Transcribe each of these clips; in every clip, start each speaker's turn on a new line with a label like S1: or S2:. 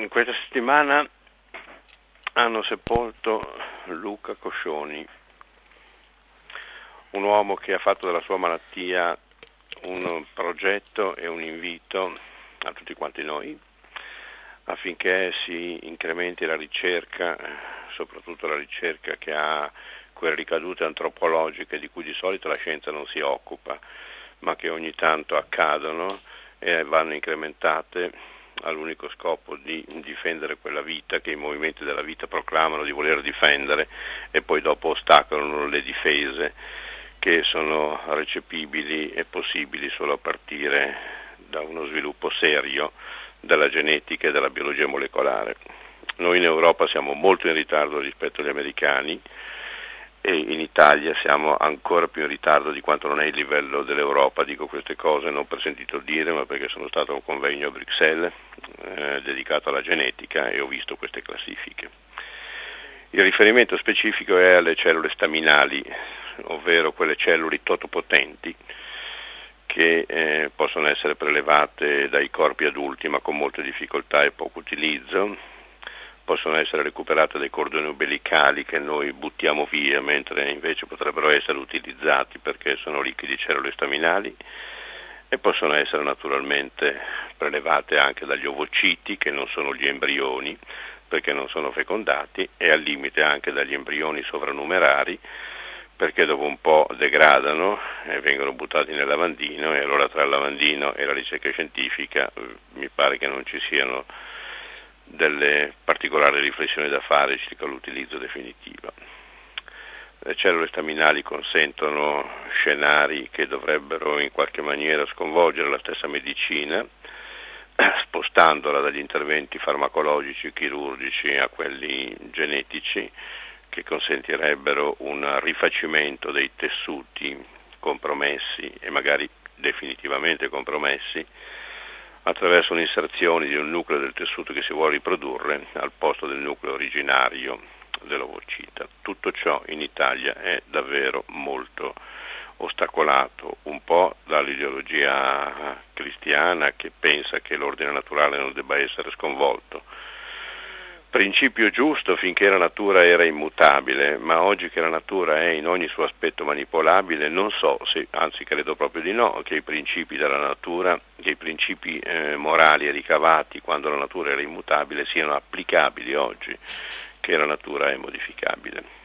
S1: in questa settimana hanno sepolto Luca Coscioni, un uomo che ha fatto della sua malattia un progetto e un invito a tutti quanti noi affinché si incrementi la ricerca, soprattutto la ricerca che ha quelle ricadute antropologiche di cui di solito la scienza non si occupa, ma che ogni tanto accadono e vanno incrementate all'unico scopo di difendere quella vita che i movimenti della vita proclamano di voler difendere e poi dopo ostacolano le difese che sono recepibili e possibili solo a partire da uno sviluppo serio della genetica e della biologia molecolare. Noi in Europa siamo molto in ritardo rispetto agli americani, e in Italia siamo ancora più in ritardo di quanto non è il livello dell'Europa, dico queste cose non per sentito dire ma perché sono stato a un convegno a Bruxelles eh, dedicato alla genetica e ho visto queste classifiche. Il riferimento specifico è alle cellule staminali, ovvero quelle cellule totopotenti che eh, possono essere prelevate dai corpi adulti ma con molte difficoltà e poco utilizzo possono essere recuperate dai cordoni umbilicali che noi buttiamo via, mentre invece potrebbero essere utilizzati perché sono ricchi di cellule staminali e possono essere naturalmente prelevate anche dagli ovociti che non sono gli embrioni perché non sono fecondati e al limite anche dagli embrioni sovrannumerari perché dopo un po' degradano e vengono buttati nel lavandino e allora tra il lavandino e la ricerca scientifica eh, mi pare che non ci siano delle particolari riflessioni da fare circa l'utilizzo definitivo. Le cellule staminali consentono scenari che dovrebbero in qualche maniera sconvolgere la stessa medicina, spostandola dagli interventi farmacologici chirurgici a quelli genetici, che consentirebbero un rifacimento dei tessuti compromessi e magari definitivamente compromessi attraverso un'inserzione di un nucleo del tessuto che si vuole riprodurre al posto del nucleo originario dell'ovocita. Tutto ciò in Italia è davvero molto ostacolato un po' dall'ideologia cristiana che pensa che l'ordine naturale non debba essere sconvolto, principio giusto finché la natura era immutabile, ma oggi che la natura è in ogni suo aspetto manipolabile, non so, se, anzi credo proprio di no, che i principi della natura, che i principi eh, morali ricavati quando la natura era immutabile siano applicabili oggi che la natura è modificabile.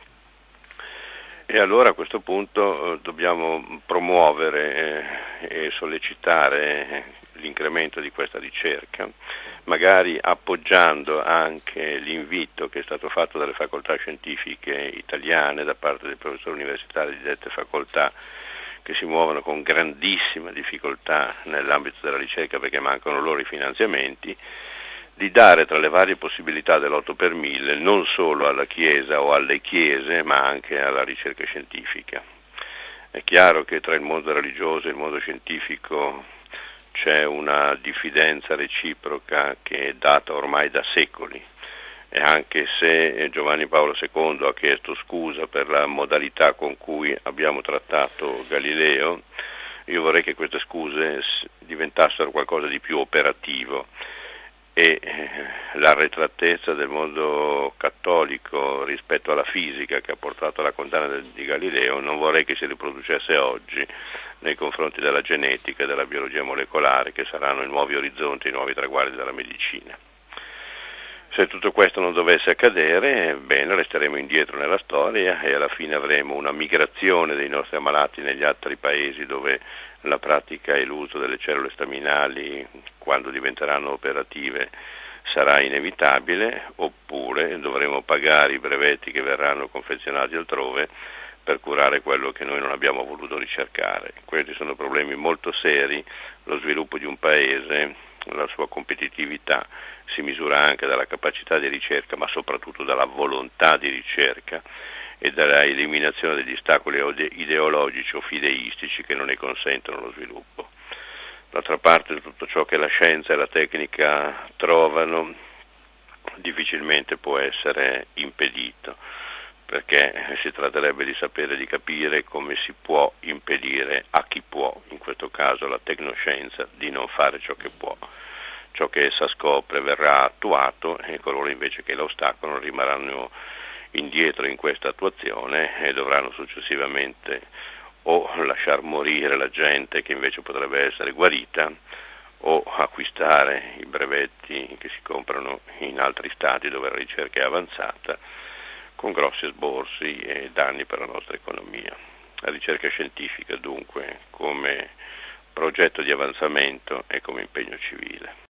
S1: E allora a questo punto eh, dobbiamo promuovere eh, e sollecitare l'incremento di questa ricerca magari appoggiando anche l'invito che è stato fatto dalle facoltà scientifiche italiane da parte dei professori universitari di dette facoltà che si muovono con grandissima difficoltà nell'ambito della ricerca perché mancano loro i finanziamenti, di dare tra le varie possibilità dell'8 per 1000 non solo alla Chiesa o alle Chiese ma anche alla ricerca scientifica. È chiaro che tra il mondo religioso e il mondo scientifico c'è una diffidenza reciproca che è data ormai da secoli e anche se Giovanni Paolo II ha chiesto scusa per la modalità con cui abbiamo trattato Galileo, io vorrei che queste scuse diventassero qualcosa di più operativo e eh, l'arretratezza del mondo cattolico rispetto alla fisica che ha portato alla condanna di Galileo non vorrei che si riproducesse oggi nei confronti della genetica e della biologia molecolare che saranno i nuovi orizzonti, i nuovi traguardi della medicina. Se tutto questo non dovesse accadere, bene, resteremo indietro nella storia e alla fine avremo una migrazione dei nostri ammalati negli altri paesi dove la pratica e l'uso delle cellule staminali, quando diventeranno operative, sarà inevitabile, oppure dovremo pagare i brevetti che verranno confezionati altrove per curare quello che noi non abbiamo voluto ricercare. Questi sono problemi molto seri, lo sviluppo di un paese, la sua competitività si misura anche dalla capacità di ricerca, ma soprattutto dalla volontà di ricerca e dalla eliminazione degli ostacoli ideologici o fideistici che non ne consentono lo sviluppo. D'altra parte tutto ciò che la scienza e la tecnica trovano difficilmente può essere impedito, perché si tratterebbe di sapere di capire come si può impedire a chi può, in questo caso la tecnoscienza, di non fare ciò che può. Ciò che essa scopre verrà attuato e coloro invece che la ostacolano rimarranno indietro in questa attuazione e dovranno successivamente o lasciar morire la gente che invece potrebbe essere guarita o acquistare i brevetti che si comprano in altri stati dove la ricerca è avanzata con grossi sborsi e danni per la nostra economia. La ricerca scientifica dunque come progetto di avanzamento e come impegno civile.